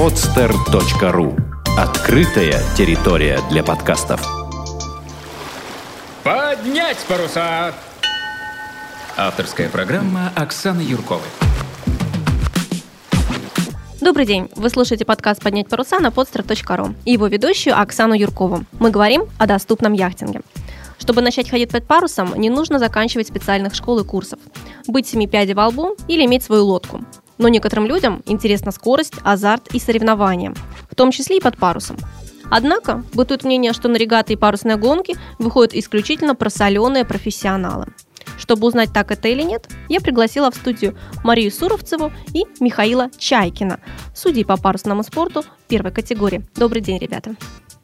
podster.ru Открытая территория для подкастов. Поднять паруса! Авторская программа Оксаны Юрковой. Добрый день! Вы слушаете подкаст «Поднять паруса» на podster.ru и его ведущую Оксану Юркову. Мы говорим о доступном яхтинге. Чтобы начать ходить под парусом, не нужно заканчивать специальных школ и курсов, быть семи пядей во лбу или иметь свою лодку. Но некоторым людям интересна скорость, азарт и соревнования, в том числе и под парусом. Однако бытует мнение, что на регаты и парусные гонки выходят исключительно просоленные профессионалы. Чтобы узнать, так это или нет, я пригласила в студию Марию Суровцеву и Михаила Чайкина, судей по парусному спорту первой категории. Добрый день, ребята.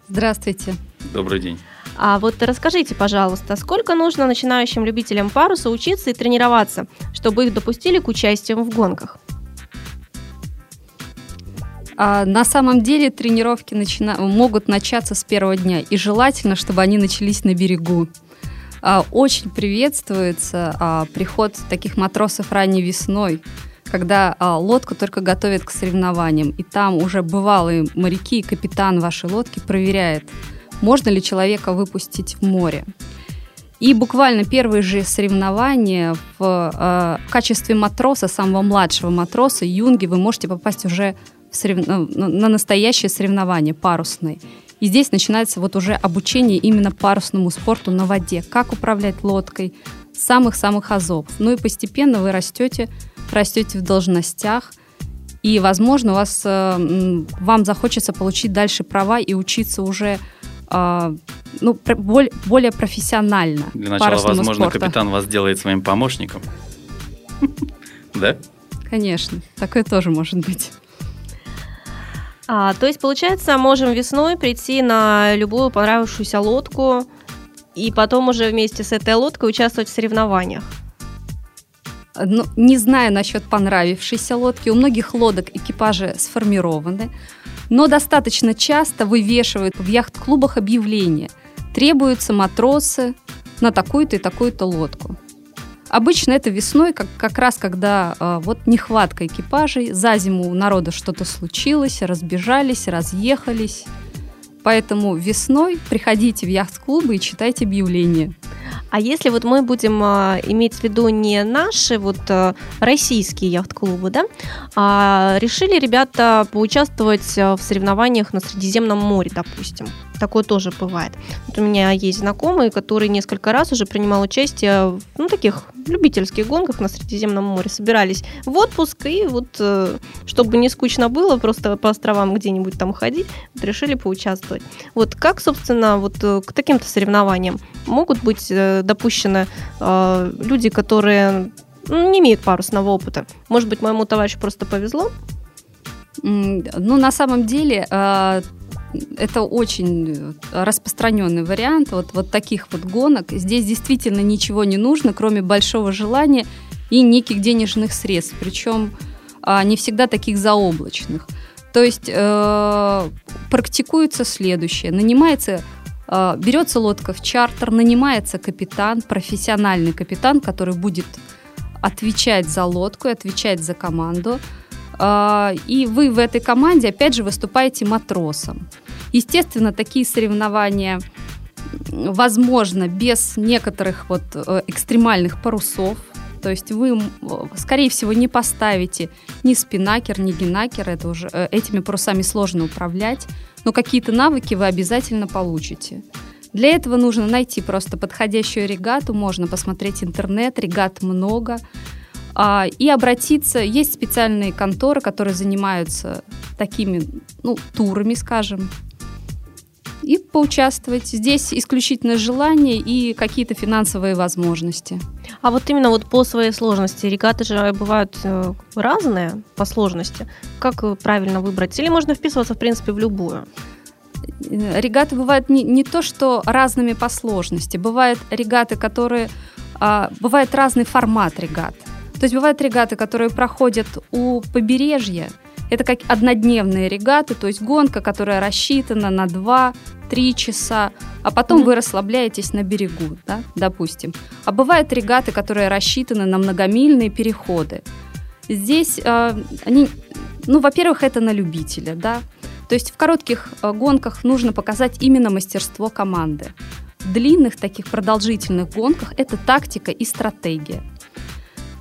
Здравствуйте. Добрый день. А вот расскажите, пожалуйста, сколько нужно начинающим любителям паруса учиться и тренироваться, чтобы их допустили к участию в гонках? А на самом деле тренировки начина... могут начаться с первого дня, и желательно, чтобы они начались на берегу. А, очень приветствуется а, приход таких матросов ранней весной, когда а, лодку только готовят к соревнованиям, и там уже бывалые моряки и капитан вашей лодки проверяет, можно ли человека выпустить в море. И буквально первые же соревнования в, э, в качестве матроса, самого младшего матроса, юнги, вы можете попасть уже сорев... на настоящее соревнование парусное. И здесь начинается вот уже обучение именно парусному спорту на воде. Как управлять лодкой, самых-самых азов. Ну и постепенно вы растете, растете в должностях, и, возможно, у вас, э, вам захочется получить дальше права и учиться уже э, ну, более, более профессионально. Для начала, возможно, спорту. капитан вас делает своим помощником. Да? Конечно, такое тоже может быть. А, то есть, получается, можем весной прийти на любую понравившуюся лодку и потом уже вместе с этой лодкой участвовать в соревнованиях. Ну, не знаю насчет понравившейся лодки. У многих лодок экипажи сформированы, но достаточно часто вывешивают в яхт-клубах объявления. Требуются матросы на такую-то и такую-то лодку. Обычно это весной, как, как раз когда э, вот нехватка экипажей, за зиму у народа что-то случилось, разбежались, разъехались. Поэтому весной приходите в яхт-клубы и читайте объявления. А если вот мы будем а, иметь в виду не наши вот а, российские яхт-клубы, да, а решили ребята поучаствовать а, в соревнованиях на Средиземном море, допустим. Такое тоже бывает. Вот у меня есть знакомый, который несколько раз уже принимал участие в ну, таких любительских гонках на Средиземном море. Собирались в отпуск, и вот, э, чтобы не скучно было, просто по островам где-нибудь там ходить, вот решили поучаствовать. Вот как, собственно, вот э, к таким-то соревнованиям могут быть э, допущены люди, которые ну, не имеют парусного опыта? Может быть, моему товарищу просто повезло? Ну, на самом деле, это очень распространенный вариант вот, вот таких вот гонок. Здесь действительно ничего не нужно, кроме большого желания и неких денежных средств, причем а, не всегда таких заоблачных. То есть э, практикуется следующее. Нанимается, э, берется лодка в чартер, нанимается капитан, профессиональный капитан, который будет отвечать за лодку, отвечать за команду. Э, и вы в этой команде, опять же, выступаете матросом. Естественно, такие соревнования возможно без некоторых вот э, экстремальных парусов. То есть вы, скорее всего, не поставите ни спинакер, ни генакер, это уже, э, этими парусами сложно управлять, но какие-то навыки вы обязательно получите. Для этого нужно найти просто подходящую регату, можно посмотреть интернет, регат много, а, и обратиться. Есть специальные конторы, которые занимаются такими ну, турами, скажем, и поучаствовать. Здесь исключительно желание и какие-то финансовые возможности. А вот именно вот по своей сложности регаты же бывают э, разные по сложности. Как правильно выбрать? Или можно вписываться, в принципе, в любую? Э, регаты бывают не, не то, что разными по сложности. Бывают регаты, которые... А, бывает разный формат регат. То есть бывают регаты, которые проходят у побережья, это как однодневные регаты, то есть гонка, которая рассчитана на 2-3 часа, а потом mm-hmm. вы расслабляетесь на берегу, да, допустим. А бывают регаты, которые рассчитаны на многомильные переходы. Здесь э, они Ну, во-первых, это на любителя, да. То есть в коротких э, гонках нужно показать именно мастерство команды. В длинных таких продолжительных гонках это тактика и стратегия.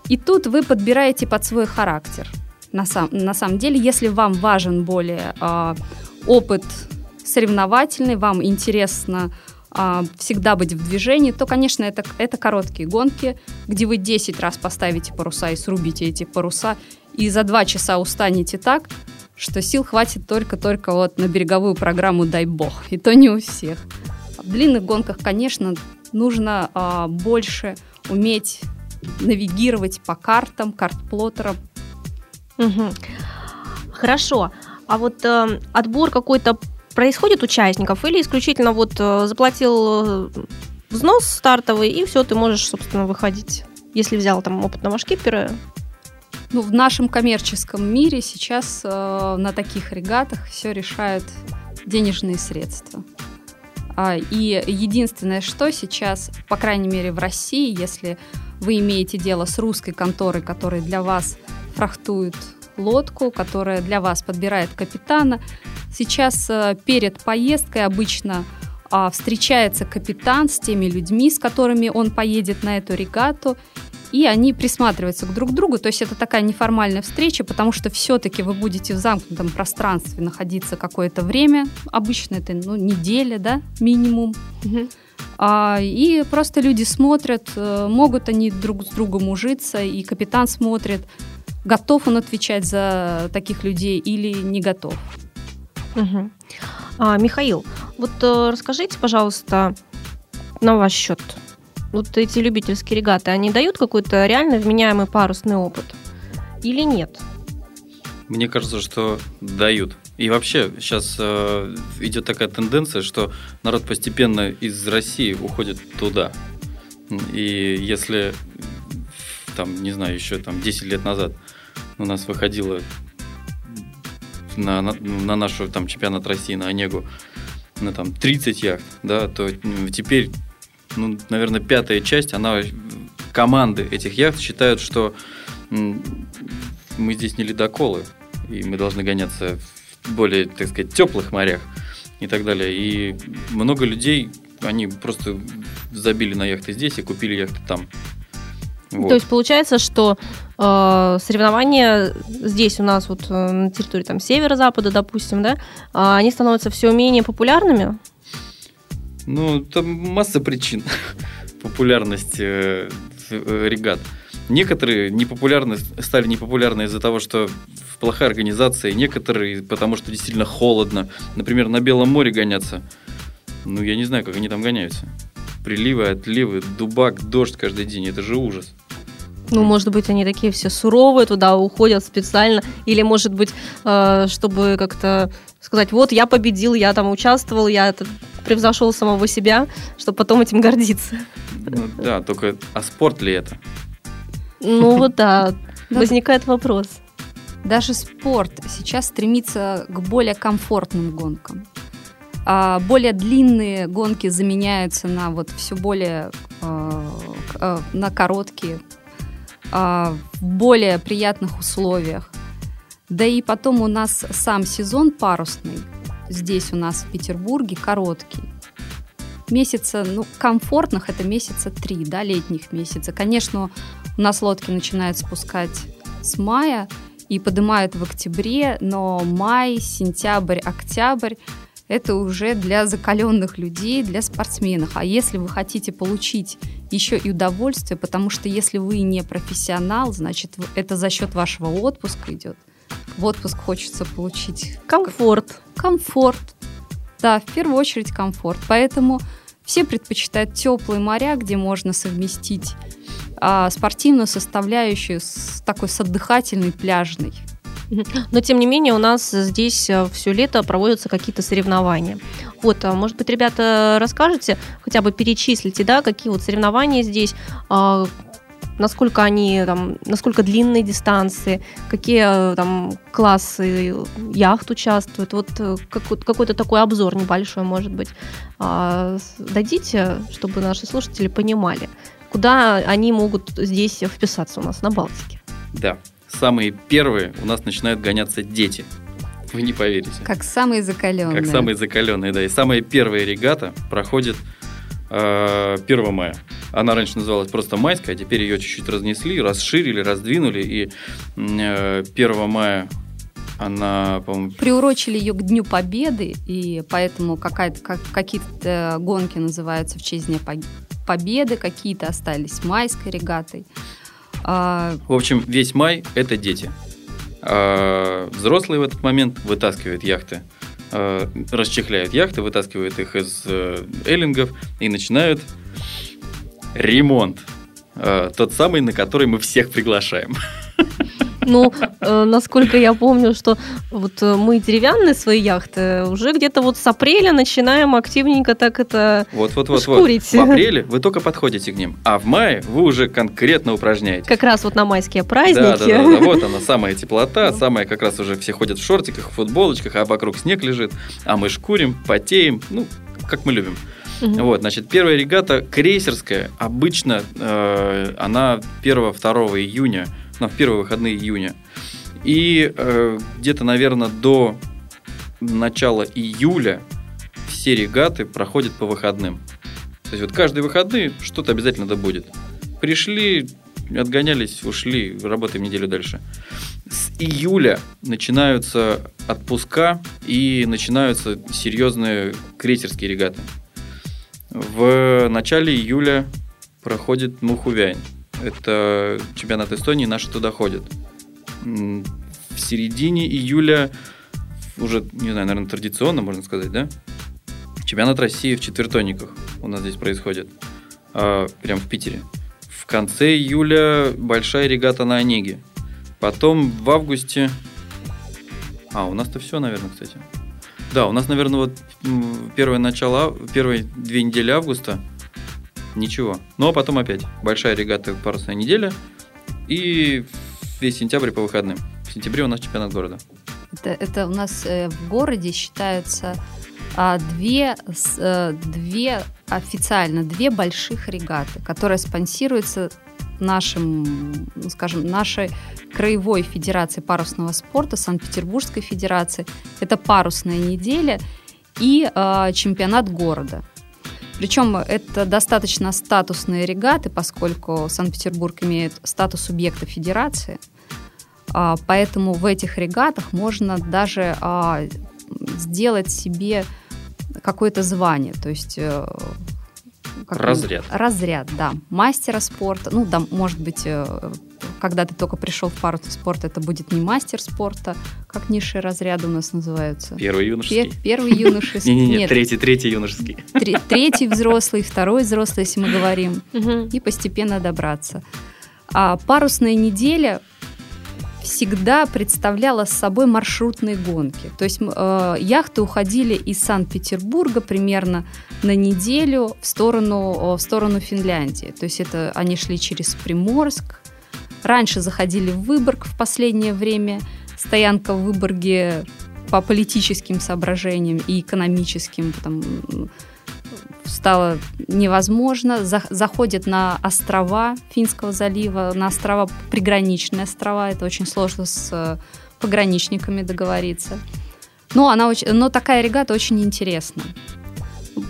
И тут вы подбираете под свой характер. На, сам, на самом деле, если вам важен более э, опыт соревновательный, вам интересно э, всегда быть в движении, то, конечно, это, это короткие гонки, где вы 10 раз поставите паруса и срубите эти паруса, и за 2 часа устанете так, что сил хватит только-только вот на береговую программу «Дай бог». И то не у всех. В длинных гонках, конечно, нужно а, больше уметь навигировать по картам, карт-плоттерам. Угу. Хорошо. А вот э, отбор какой-то происходит участников или исключительно вот э, заплатил э, взнос стартовый и все, ты можешь, собственно, выходить, если взял там опытного шкипера, ну, в нашем коммерческом мире сейчас э, на таких регатах все решают денежные средства. А, и единственное, что сейчас, по крайней мере в России, если вы имеете дело с русской конторой, которая для вас фрахтует лодку, которая для вас подбирает капитана, сейчас э, перед поездкой обычно а, встречается капитан с теми людьми, с которыми он поедет на эту регату, и они присматриваются к друг другу. То есть это такая неформальная встреча, потому что все-таки вы будете в замкнутом пространстве находиться какое-то время. Обычно это ну, неделя, да, минимум. Угу. А, и просто люди смотрят, э, могут они друг с другом ужиться, и капитан смотрит, готов он отвечать за таких людей или не готов. Угу. А, Михаил, вот э, расскажите, пожалуйста, на ваш счет, вот эти любительские регаты, они дают какой-то реально вменяемый парусный опыт или нет? Мне кажется, что дают. И вообще сейчас э, идет такая тенденция, что народ постепенно из России уходит туда. И если там, не знаю, еще там 10 лет назад у нас выходило на, на, на нашу там чемпионат России на Онегу на там 30 яхт, да, то теперь ну, наверное, пятая часть, она команды этих яхт считают, что мы здесь не ледоколы, и мы должны гоняться в более, так сказать, теплых морях и так далее. И много людей, они просто забили на яхты здесь и купили яхты там. Вот. То есть получается, что э, соревнования здесь у нас вот э, на территории там северо-запада, допустим, да, э, они становятся все менее популярными. Ну, там масса причин популярности э, э, регат. Некоторые непопулярны, стали непопулярны из-за того, что плохая организация, некоторые потому, что действительно холодно. Например, на Белом море гоняться. Ну, я не знаю, как они там гоняются. Приливы, отливы, дубак, дождь каждый день. Это же ужас. Ну, может быть, они такие все суровые, туда уходят специально. Или, может быть, э, чтобы как-то сказать, вот, я победил, я там участвовал, я превзошел самого себя, чтобы потом этим гордиться. Ну, да, только а спорт ли это? Ну вот да, возникает вопрос. Даже спорт сейчас стремится к более комфортным гонкам. А более длинные гонки заменяются на вот все более э, на короткие, э, в более приятных условиях. Да и потом у нас сам сезон парусный здесь у нас в Петербурге короткий. Месяца, ну, комфортных это месяца три, да, летних месяца. Конечно, у нас лодки начинают спускать с мая и поднимают в октябре, но май, сентябрь, октябрь это уже для закаленных людей, для спортсменов. А если вы хотите получить еще и удовольствие, потому что если вы не профессионал, значит, это за счет вашего отпуска идет – в отпуск хочется получить комфорт. Комфорт. Да, в первую очередь комфорт. Поэтому все предпочитают теплые моря, где можно совместить а, спортивную составляющую с такой с отдыхательной, пляжной. Но тем не менее у нас здесь э, все лето проводятся какие-то соревнования. Вот, а, может быть, ребята, расскажете, хотя бы перечислите, да, какие вот соревнования здесь, а, насколько они там, насколько длинные дистанции, какие э, там классы яхт участвуют. Вот э, какой-то такой обзор небольшой, может быть, а, дадите, чтобы наши слушатели понимали, куда они могут здесь вписаться у нас на Балтике. Да, самые первые у нас начинают гоняться дети. Вы не поверите. Как самые закаленные. Как самые закаленные, да. И самая первая регата проходит э, 1 мая. Она раньше называлась просто майская, а теперь ее чуть-чуть разнесли, расширили, раздвинули. И э, 1 мая она, по-моему... Приурочили ее к Дню Победы, и поэтому какая-то, как, какие-то гонки называются в честь Дня Победы, какие-то остались майской регатой. А... В общем, весь май – это дети. А взрослые в этот момент вытаскивают яхты, а, расчехляют яхты, вытаскивают их из э, эллингов и начинают ремонт. А, тот самый, на который мы всех приглашаем. Ну, э, насколько я помню, что вот э, мы деревянные свои яхты уже где-то вот с апреля начинаем активненько так это вот, вот, вот, шкурить. Вот. В апреле вы только подходите к ним, а в мае вы уже конкретно упражняете. Как раз вот на майские праздники. Да, да, да, да вот она, самая теплота, самая как раз уже все ходят в шортиках, в футболочках, а вокруг снег лежит, а мы шкурим, потеем, ну, как мы любим. Угу. Вот, значит, первая регата крейсерская, обычно э, она 1-2 июня на в первые выходные июня. И э, где-то, наверное, до начала июля все регаты проходят по выходным. То есть вот каждые выходные что-то обязательно да будет. Пришли, отгонялись, ушли, работаем неделю дальше. С июля начинаются отпуска и начинаются серьезные крейсерские регаты. В начале июля проходит Мухувянь. Это чемпионат Эстонии, наши туда ходят. В середине июля, уже, не знаю, наверное, традиционно, можно сказать, да? Чемпионат России в четвертонниках у нас здесь происходит. А, прям в Питере. В конце июля большая регата на Онеге. Потом в августе... А, у нас-то все, наверное, кстати. Да, у нас, наверное, вот первое начало, первые две недели августа – ничего. Но потом опять большая регата парусная неделя и весь сентябрь по выходным. В сентябре у нас чемпионат города. Это, это у нас э, в городе считаются а, две, э, две официально две больших регаты, которые спонсируются нашим, ну, скажем, нашей краевой федерации парусного спорта, Санкт-Петербургской федерации. Это парусная неделя и э, чемпионат города. Причем это достаточно статусные регаты, поскольку Санкт-Петербург имеет статус субъекта федерации. А, поэтому в этих регатах можно даже а, сделать себе какое-то звание. То есть э, как разряд. Разряд, да. Мастера спорта. Ну, да, может быть, э, когда ты только пришел в парусный спорт, это будет не мастер спорта, как низшие разряды у нас называются. Первый юношеский. первый юношеский. Не-не-не, третий, третий юношеский. Третий взрослый, второй взрослый, если мы говорим. И постепенно добраться. А парусная неделя всегда представляла собой маршрутные гонки. То есть э, яхты уходили из Санкт-Петербурга примерно на неделю в сторону, в сторону Финляндии. То есть это они шли через Приморск. Раньше заходили в Выборг в последнее время. Стоянка в Выборге по политическим соображениям и экономическим, там, стало невозможно. Заходят на острова Финского залива, на острова, приграничные острова. Это очень сложно с э, пограничниками договориться. Но, она очень, но такая регата очень интересна.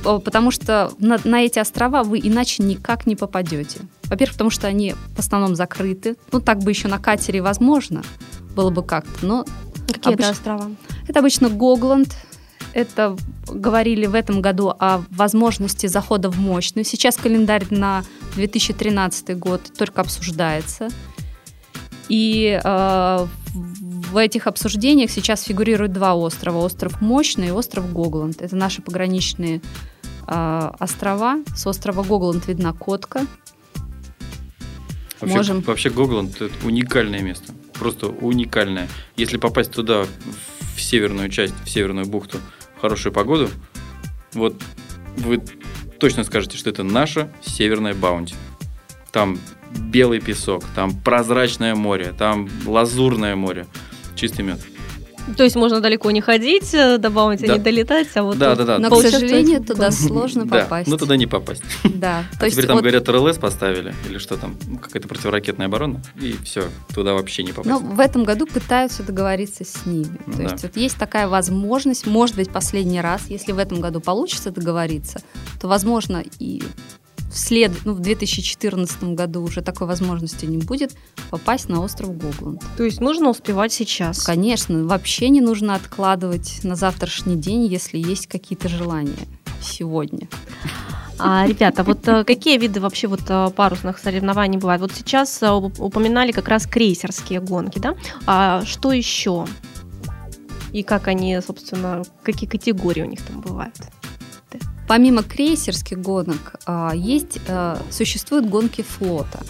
Потому что на, на эти острова вы иначе никак не попадете. Во-первых, потому что они в основном закрыты. Ну, так бы еще на катере возможно было бы как-то, но... Какие обыч... это острова? Это обычно Гогланд, это говорили в этом году о возможности захода в мощную. Сейчас календарь на 2013 год только обсуждается. И э, в этих обсуждениях сейчас фигурируют два острова. Остров Мощный и остров Гогланд. Это наши пограничные э, острова. С острова Гогланд видна Котка. Вообще, Можем... вообще Гогланд – это уникальное место. Просто уникальное. Если попасть туда, в северную часть, в северную бухту, хорошую погоду, вот вы точно скажете, что это наша северная баунти. Там белый песок, там прозрачное море, там лазурное море, чистый мед. То есть можно далеко не ходить, э, до Баунти Да. не долетать, а вот... Да, тут да, да. Но, к сожалению, туда сложно Да, попасть. ну туда не попасть. Да. А То есть теперь там, вот, говорят, РЛС поставили, или что там, ну, какая-то противоракетная оборона, и все, туда вообще не ну, попасть. в этом году пытаются договориться с ними. То Да. есть вот есть такая возможность, может быть, последний раз, если в этом году получится договориться, то, возможно, и в, след... ну, в 2014 году уже такой возможности не будет попасть на остров Гогланд. То есть нужно успевать сейчас. Конечно, вообще не нужно откладывать на завтрашний день, если есть какие-то желания сегодня. А, ребята, вот э, какие виды вообще вот э, парусных соревнований бывают? Вот сейчас э, уп- упоминали как раз крейсерские гонки, да? А что еще? И как они, собственно, какие категории у них там бывают? Помимо крейсерских гонок, а, есть, а, существуют гонки флота.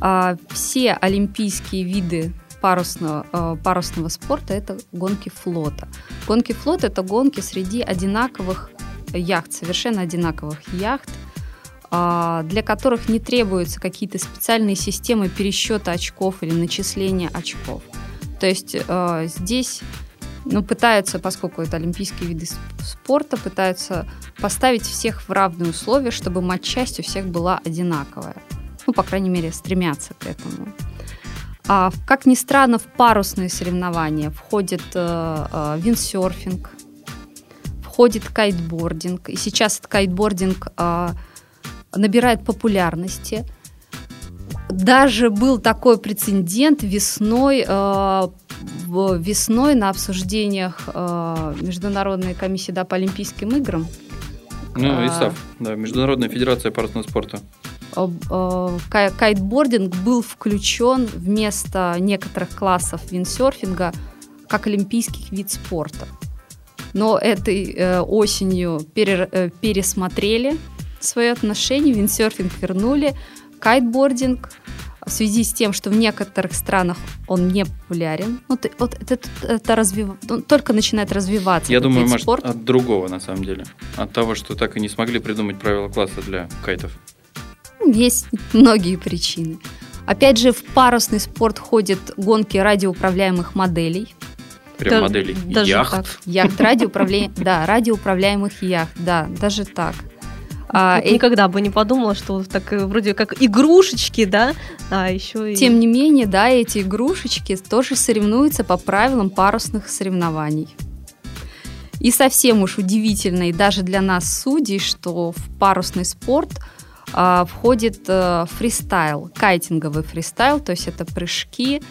А, Все олимпийские виды парусного, парусного спорта – это гонки флота. Гонки флота – это гонки среди одинаковых яхт, совершенно одинаковых яхт, для которых не требуются какие-то специальные системы пересчета очков или начисления очков. То есть здесь ну, пытаются, поскольку это олимпийские виды сп- спорта, пытаются поставить всех в равные условия, чтобы матчасть у всех была одинаковая. Ну, по крайней мере, стремятся к этому. А, как ни странно, в парусные соревнования входит э, э, виндсерфинг, входит кайтбординг. И сейчас этот кайтбординг э, набирает популярности. Даже был такой прецедент весной, э, весной на обсуждениях э, Международной комиссии да, по Олимпийским играм. Ну, А. ИСАФ, да, Международная федерация парусного спорта. э, кай- кайтбординг был включен вместо некоторых классов виндсерфинга как олимпийский вид спорта. Но этой э, осенью пере- э, пересмотрели свое отношение, виндсерфинг вернули, кайтбординг в связи с тем, что в некоторых странах он не популярен, ну, ты- вот это, это развив- он только начинает развиваться. Я думаю, может, спорта. от другого, на самом деле. От того, что так и не смогли придумать правила класса для кайтов. Есть многие причины. Опять же, в парусный спорт ходят гонки радиоуправляемых моделей. Прям Да, моделей даже яхт. так. Яхт радиоуправля... Да, радиоуправляемых яхт, да, даже так. А, Вот э- Никогда бы не подумала, что так э, вроде как игрушечки, да, а еще и... Тем не менее, да, эти игрушечки тоже соревнуются по правилам парусных соревнований. И совсем уж удивительно, и даже для нас судей, что в парусный спорт а, входит э, фристайл, кайтинговый фристайл, то есть это прыжки,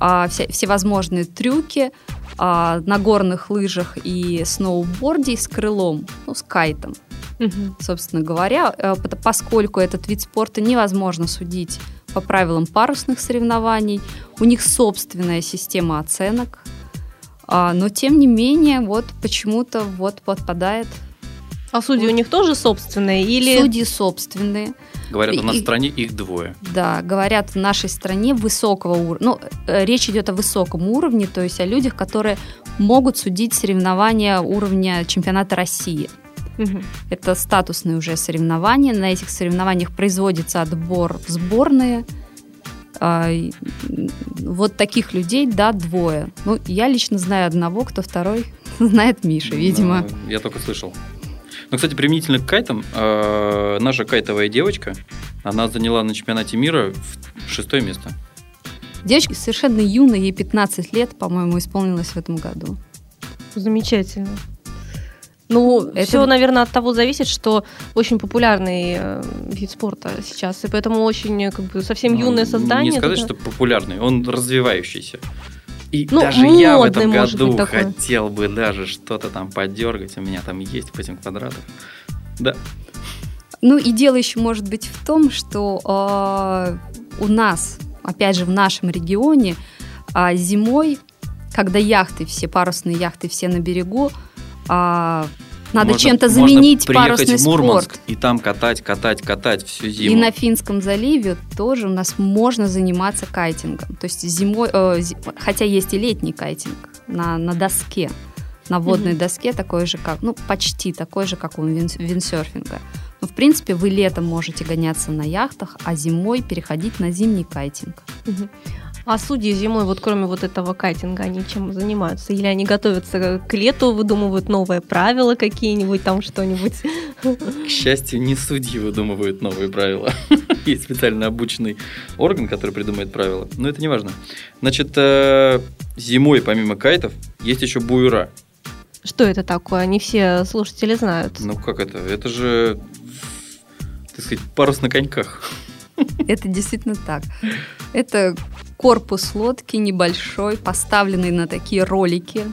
а, вся- всевозможные трюки а, на горных лыжах и сноуборде с крылом, ну, с кайтом Собственно говоря, э, поскольку этот вид спорта невозможно судить по правилам парусных соревнований, у них собственная система оценок, А, но тем не менее, вот почему-то вот подпадает А судьи у них тоже собственные или... судьи собственные. Говорят, у нас И- в стране их двое. Да, говорят, в нашей стране высокого уровня. Ну, э, речь идет о высоком уровне, то есть о людях, которые могут судить соревнования уровня чемпионата России. Это статусные уже соревнования. На этих соревнованиях производится отбор в сборные. А, Вот таких людей, да, двое. Ну, я лично знаю одного, кто второй знает Миша, видимо. Ну, Я только слышал. Ну, кстати, применительно к кайтам, э, наша кайтовая девочка, она заняла на чемпионате мира шестое место. Девочка совершенно юная, ей 15 лет, по-моему, исполнилось в этом году. Замечательно. Ну, Это- все, наверное, от того зависит, что очень популярный э, вид спорта сейчас, и поэтому очень э, как бы совсем Ну, юное создание. Не сказать, это- что популярный, он развивающийся. И Ну, даже я в этом году быть, такой. хотел бы даже что-то там подергать. У меня там есть 8 квадратов. Да. Ну и дело еще может быть в том, что э, у нас, опять же, в нашем регионе а, зимой, когда яхты, все парусные яхты, все на берегу, а, надо Можно- чем-то можно заменить приехать парусный в Мурманск спорт. и там катать, катать, катать всю И зиму. на Финском заливе тоже у нас можно заниматься кайтингом. То есть зимой, э, зи- хотя есть и летний кайтинг на, на доске, на водной Мгм. доске такой же, как, ну, почти такой же, как у вин- виндсерфинга. Но, в принципе, вы летом можете гоняться на яхтах, а зимой переходить на зимний кайтинг. Мгм. А судьи зимой, вот кроме вот этого кайтинга, они чем занимаются? Или они готовятся к лету, выдумывают новые правила какие-нибудь, там что-нибудь? К счастью, не судьи выдумывают новые правила. Есть специально обученный орган, который придумает правила. Но это не важно. Значит, э, зимой помимо кайтов есть еще буера. Что это такое? Не все слушатели знают. Ну как это? Это же, так сказать, парус на коньках. Это действительно так. Это корпус лодки небольшой, поставленный на такие ролики.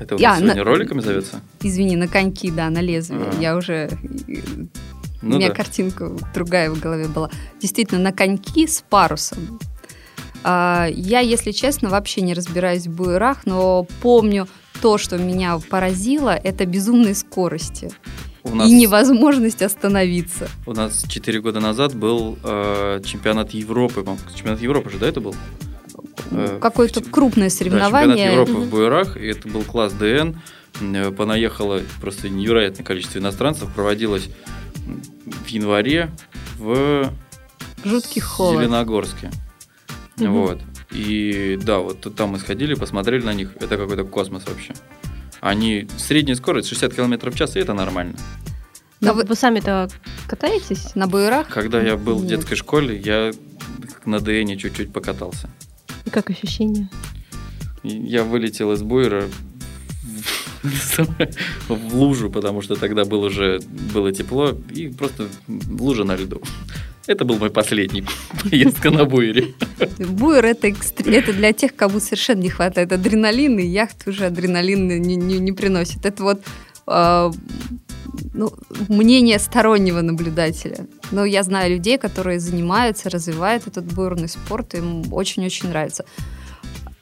Это у Я нас сегодня на- роликами зовется? Извини, на коньки, да, на лезвие. А. Я уже... Ну у меня да. картинка другая в голове была. Действительно, на коньки с парусом. А, Я, если честно, вообще не разбираюсь в буерах, но помню то, что меня поразило, это безумные скорости У нас, и невозможность остановиться. у нас 4 года назад был э, чемпионат Европы. Чемпионат Европы же, да, это был? Э, Какое-то в- крупное Да, соревнование. чемпионат Европы в буерах, и это был класс ДН. Э, Понаехало просто невероятное количество иностранцев. Проводилось в январе в Жуткий холод. Зеленогорске. Мгм. Вот. И да, вот там мы сходили, посмотрели на них. Это какой-то космос вообще. Они средняя скорость 60 км в час, и это нормально. Но А вы- вы сами-то катаетесь? На буерах? Когда я был в Нет. детской школе, я на ДН чуть-чуть покатался. И как ощущения? И Я вылетел из буера в- в лужу, потому что тогда было уже было тепло, и просто лужа на льду. Это был мой последний поездка на буере. Буер это, экстр- это для тех, кому совершенно не хватает адреналина, и яхт уже адреналин не, не- не приносит. Это вот э, ну, мнение стороннего наблюдателя. Но я знаю людей, которые занимаются, развивают этот буерный спорт, им очень-очень нравится.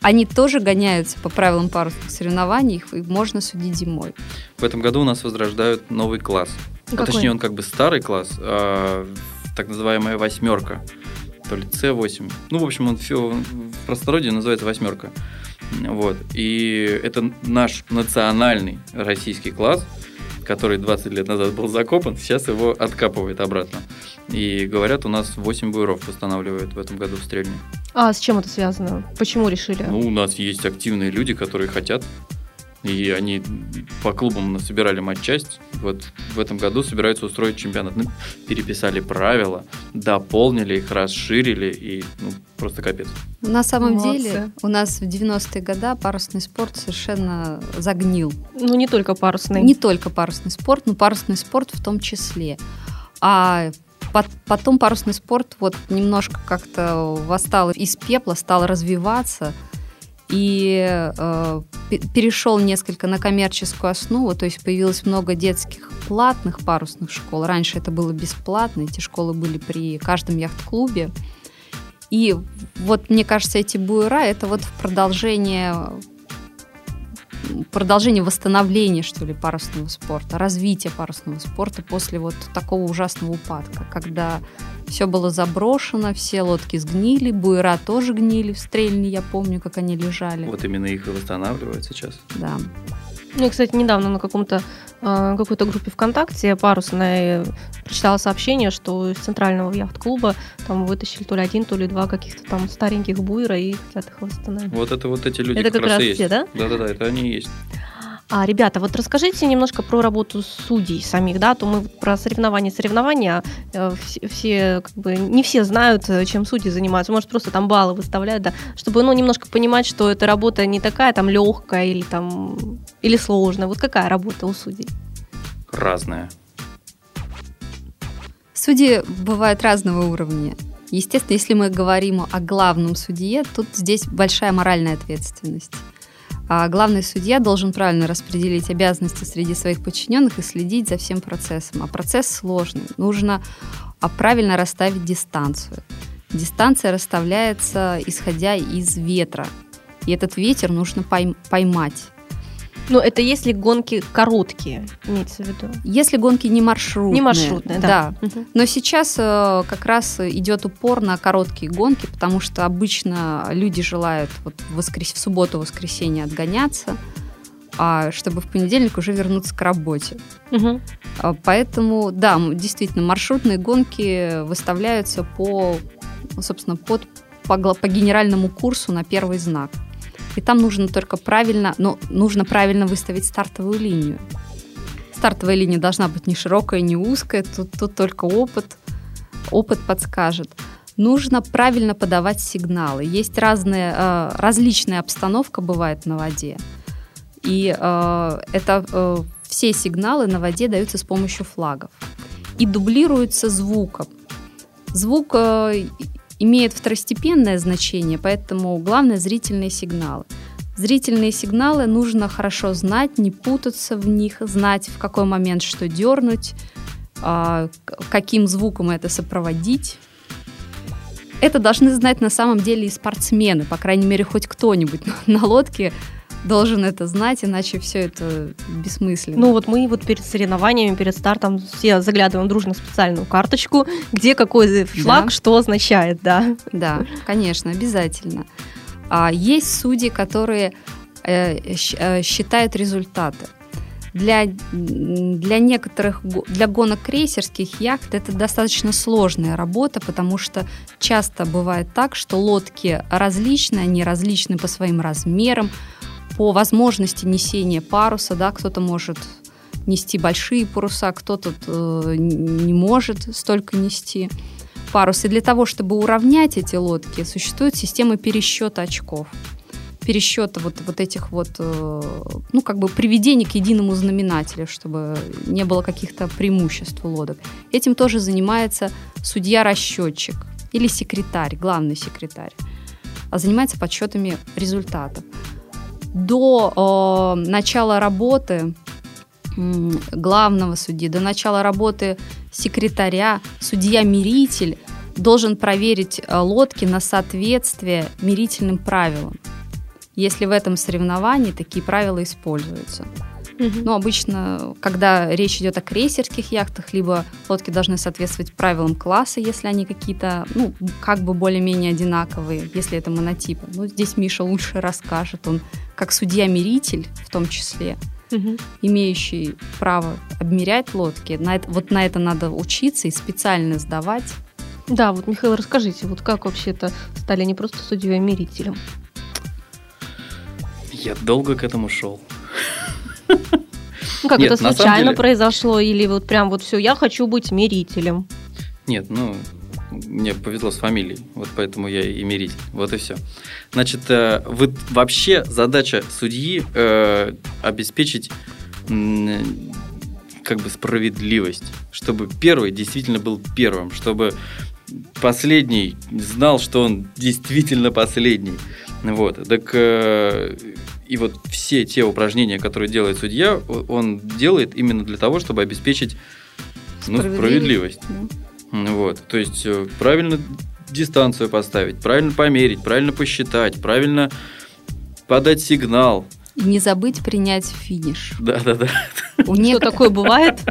Они тоже гоняются по правилам парусных соревнований, их можно судить зимой. В этом году у нас возрождают новый класс. Ну, Какой? точнее, он как бы старый класс, а, так называемая восьмерка. То ли С8. Ну, в общем, он все в простородии называется восьмерка. Вот. И это наш национальный российский класс, который 20 лет назад был закопан, сейчас его откапывает обратно. И говорят, у нас 8 буеров устанавливают в этом году в Стрельне. А с чем это связано? Почему решили? Ну, у нас есть активные люди, которые хотят. И они по клубам собирали матчасть. Вот в этом году собираются устроить чемпионат. Ну, переписали правила, дополнили их, расширили и ну, просто капец. На самом Молодцы. деле у нас в 90-е годы парусный спорт совершенно загнил. Ну, не только парусный. Не только парусный спорт, но парусный спорт в том числе. А пот- потом парусный спорт вот немножко как-то восстал из пепла, стал развиваться и э, пе- перешел несколько на коммерческую основу, то есть появилось много детских платных парусных школ. Раньше это было бесплатно, эти школы были при каждом яхт-клубе. И вот мне кажется, эти буера это вот продолжение продолжение восстановления, что ли, парусного спорта, развития парусного спорта после вот такого ужасного упадка, когда все было заброшено, все лодки сгнили, буера тоже гнили в стрельне, я помню, как они лежали. Вот именно их и восстанавливают сейчас. Да. Ну, я, кстати, недавно на каком-то какой-то группе ВКонтакте парусной прочитала сообщение, что из центрального яхт-клуба там вытащили то ли один, то ли два каких-то там стареньких буера и хотят их восстановить. Вот это вот эти люди Это как раз раз и есть. те, да? Да-да-да, это они и есть. А, ребята, вот расскажите немножко про работу судей самих, да, а то мы про соревнования, соревнования, э, все, все, как бы, не все знают, э, чем судьи занимаются, может, просто там баллы выставляют, да, чтобы, ну, немножко понимать, что эта работа не такая там легкая или там, или сложная, вот какая работа у судей? Разное. Судьи бывают разного уровня. Естественно, если мы говорим о главном судье, тут здесь большая моральная ответственность. А главный судья должен правильно распределить обязанности среди своих подчиненных и следить за всем процессом. А процесс сложный. Нужно а, правильно расставить дистанцию. Дистанция расставляется исходя из ветра. И этот ветер нужно пойм- поймать. Ну, это если гонки короткие, имеется в виду. Если гонки не маршрутные. Не маршрутные, да. да. Мгм. Но сейчас э, как раз идет упор на короткие гонки, потому что обычно люди желают вот в, воскрес... в субботу-воскресенье отгоняться, а чтобы в понедельник уже вернуться к работе. А, Поэтому, да, действительно, маршрутные гонки выставляются по, собственно, под по, по генеральному курсу на первый знак. И там нужно только правильно, но нужно правильно выставить стартовую линию. Стартовая линия должна быть не широкая, не узкая, тут, тут только опыт, опыт подскажет. Нужно правильно подавать сигналы. Есть разные, э, различная обстановка бывает на воде. И э, это э, все сигналы на воде даются с помощью флагов. И дублируются звуком. Звук имеет второстепенное значение, поэтому главное зрительные сигналы. Зрительные сигналы нужно хорошо знать, не путаться в них, знать, в какой момент что дернуть, э, каким звуком это сопроводить. Это должны знать на самом деле и спортсмены, по крайней мере, хоть кто-нибудь на лодке должен это знать, иначе все это бессмысленно. Ну вот мы вот перед соревнованиями, перед стартом все заглядываем дружно в специальную карточку, где какой флаг да. что означает, да. Да, конечно, обязательно. А есть судьи, которые э, э, считают результаты. Для, для некоторых, для гонок крейсерских яхт это достаточно сложная работа, потому что часто бывает так, что лодки различны, они различны по своим размерам, по возможности несения паруса, да, кто-то может нести большие паруса, кто-то э, не может столько нести парус. И для того, чтобы уравнять эти лодки, существует система пересчета очков пересчета вот, вот этих вот, э, ну, как бы приведения к единому знаменателю, чтобы не было каких-то преимуществ у лодок. Этим тоже занимается судья-расчетчик или секретарь, главный секретарь, а занимается подсчетами результатов до э, начала работы главного судьи, до начала работы секретаря, судья-миритель должен проверить э, лодки на соответствие мирительным правилам, если в этом соревновании такие правила используются. Угу. Ну, обычно, когда речь идет о крейсерских яхтах, либо лодки должны соответствовать правилам класса, если они какие-то, ну, как бы более-менее одинаковые, если это монотипы. Ну, здесь Миша лучше расскажет, он как судья-миритель в том числе, угу. имеющий право обмерять лодки. На это, вот на это надо учиться и специально сдавать. Да, вот, Михаил, расскажите, вот как вообще-то стали не просто судьей-мирителем? Я долго к этому шел. Ну, как Нет, это случайно деле... произошло, или вот прям вот все, я хочу быть мирителем? Нет, ну, мне повезло с фамилией, вот поэтому я и миритель. Вот и все. Значит, э, вы, вообще задача судьи э, обеспечить э, как бы справедливость, чтобы первый действительно был первым, чтобы последний знал, что он действительно последний. Вот. Так э, и вот все те упражнения, которые делает судья, он делает именно для того, чтобы обеспечить ну, справедливость. Да. Вот. То есть э, правильно дистанцию поставить, правильно померить, правильно посчитать, правильно подать сигнал. И не забыть принять финиш. Да, да, да. У них такое бывает.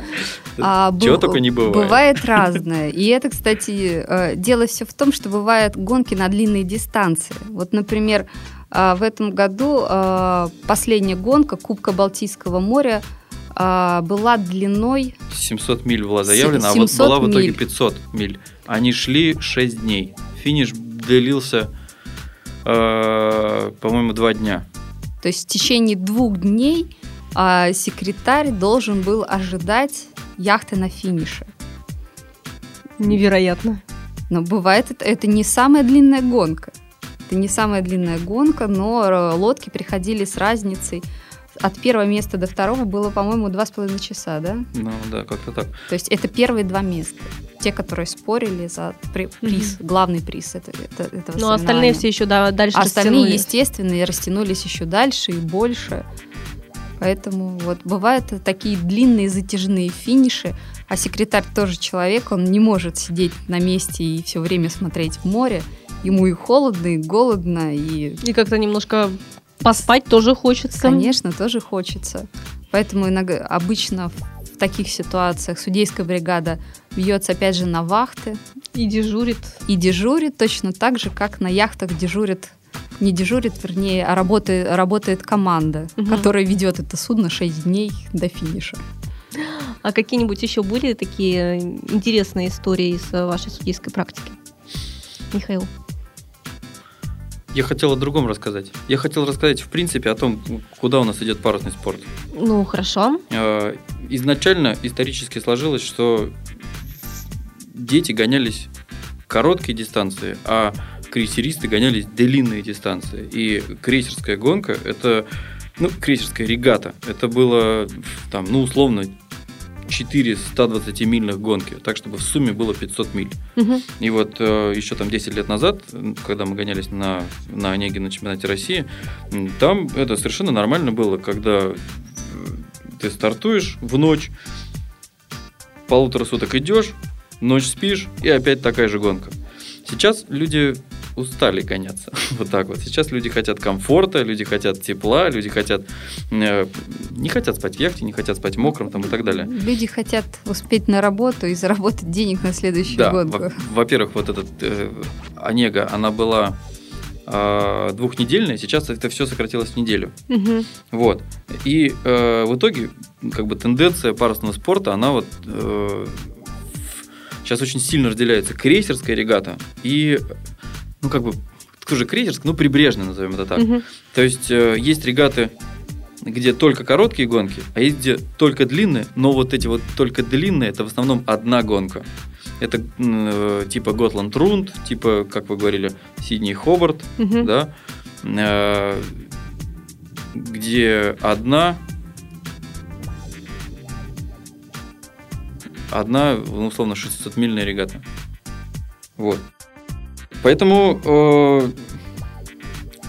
А, Чего только не бывает. Бывает разное. И это, кстати, э, дело все в том, что бывают гонки на длинные дистанции. Вот, например, в этом году а, последняя гонка Кубка Балтийского моря а, была длиной... 700 миль была заявлена, а вот была в итоге 500 миль. Они шли 6 дней. Финиш длился, по-моему, 2 дня. То есть в течение двух дней секретарь должен был ожидать яхты на финише. Невероятно. Но бывает это, это не самая длинная гонка. Это не самая длинная гонка, но э, лодки приходили с разницей. От первого места до второго было, по-моему, два с половиной часа, да? Ну да, как-то так. То есть это первые два места. Те, которые спорили за приз, mm-hmm. главный приз это, это, этого Ну, остальные все еще да, дальше а Остальные, естественно, и растянулись еще дальше и больше. Поэтому вот бывают такие длинные затяжные финиши, а секретарь тоже человек, он не может сидеть на месте и все время смотреть в море ему и холодно, и голодно, и... И как-то немножко поспать тоже хочется. Конечно, тоже хочется. Поэтому иногда, обычно в таких ситуациях судейская бригада бьется опять же на вахты. И дежурит. И дежурит точно так же, как на яхтах дежурит не дежурит, вернее, а работает, работает команда, угу. которая ведет это судно 6 дней до финиша. А какие-нибудь еще были такие интересные истории из вашей судейской практики? Михаил? Я хотел о другом рассказать. Я хотел рассказать, в принципе, о том, куда у нас идет парусный спорт. Ну, хорошо. Э, Изначально исторически сложилось, что дети гонялись короткие дистанции, а крейсеристы гонялись длинные дистанции. И крейсерская гонка – это, ну, крейсерская регата. Это было, там, ну, условно, 4 120-мильных гонки, так, чтобы в сумме было 500 миль. Мгм. И вот э, еще там 10 лет назад, когда мы гонялись на, на Онеге на чемпионате России, там это совершенно нормально было, когда э, ты стартуешь в ночь, полутора суток идешь, ночь спишь, и опять такая же гонка. Сейчас люди устали гоняться. Вот так вот. Сейчас люди хотят комфорта, люди хотят тепла, люди хотят... э, не хотят спать в яхте, не хотят спать мокрым там, и так далее. Люди хотят успеть на работу и заработать денег на следующую Да, во- во-первых, вот этот э, Онега, она была э, двухнедельная, сейчас это все сократилось в неделю. Мгм. Вот. И э, в итоге, как бы тенденция парусного спорта, она вот э, сейчас очень сильно разделяется крейсерская регата и, ну, как бы, тоже крейсерская, ну, прибрежная, назовем это так. Мгм. То есть э, есть регаты, где только короткие гонки, а есть где только длинные, но вот эти вот только длинные, это в основном одна гонка. Это э, типа Готланд Рунд, типа, как вы говорили, Сидней Хобарт, Мгм. да, э, где одна одна, ну, условно, 600-мильная регата. Вот. Поэтому э,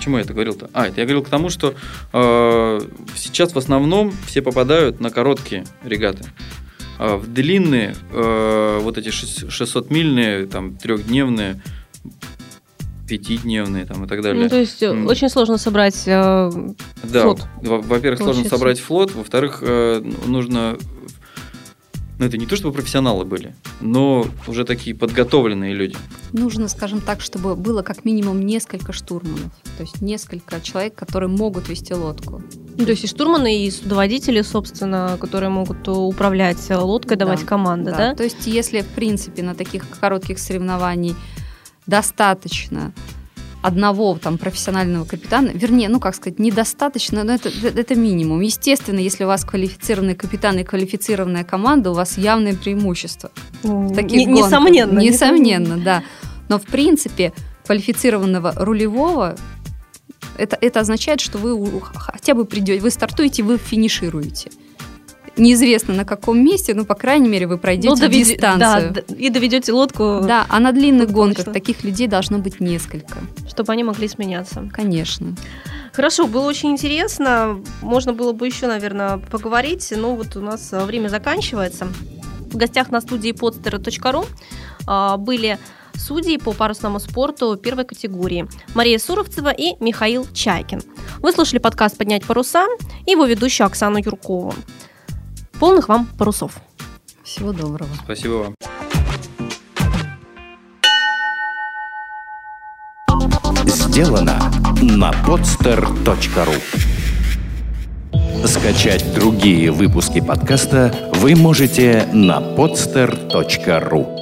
чему я это говорил-то? А, это я говорил к тому, что э, сейчас в основном все попадают на короткие регаты. А в длинные, э, вот эти 600-мильные, там, трехдневные, пятидневные там, и так далее. Ну, то есть М. очень сложно собрать э, Да, флот. во- во-первых, сложно собрать флот, во-вторых, э, нужно... Ну, это не то, чтобы профессионалы были, но уже такие подготовленные люди. Нужно, скажем так, чтобы было как минимум несколько штурманов. То есть несколько человек, которые могут вести лодку. Ну, то есть и штурманы, и судоводители, собственно, которые могут управлять э, лодкой, давать Да, команды, да? То есть если, в принципе, на таких коротких соревнований достаточно одного там профессионального капитана, вернее, ну как сказать, недостаточно, но это, это минимум. Естественно, если у вас квалифицированный капитан и квалифицированная команда, у вас явное преимущество. в таких Не- гонках. Несомненно. Несомненно, да. Но в принципе квалифицированного рулевого это, это означает, что вы хотя бы придете, вы стартуете, вы финишируете. Неизвестно на каком месте, но по крайней мере вы пройдете Ну, доведи- дистанцию. Да, и доведете лодку, Да, а на длинных Ну, гонках точно. таких людей должно быть несколько. чтобы они могли сменяться. Конечно. Хорошо, было очень интересно. Можно было бы еще, наверное, поговорить, но вот у нас а, время заканчивается. В гостях на студии podster.ru а, были судьи по парусному спорту первой категории Мария Суровцева и Михаил Чайкин. Вы слушали подкаст «Поднять паруса» и его ведущую Оксану Юркову. Полных вам парусов! Всего доброго. Спасибо вам. Сделано на podster.ru Скачать другие выпуски подкаста вы можете на podster.ru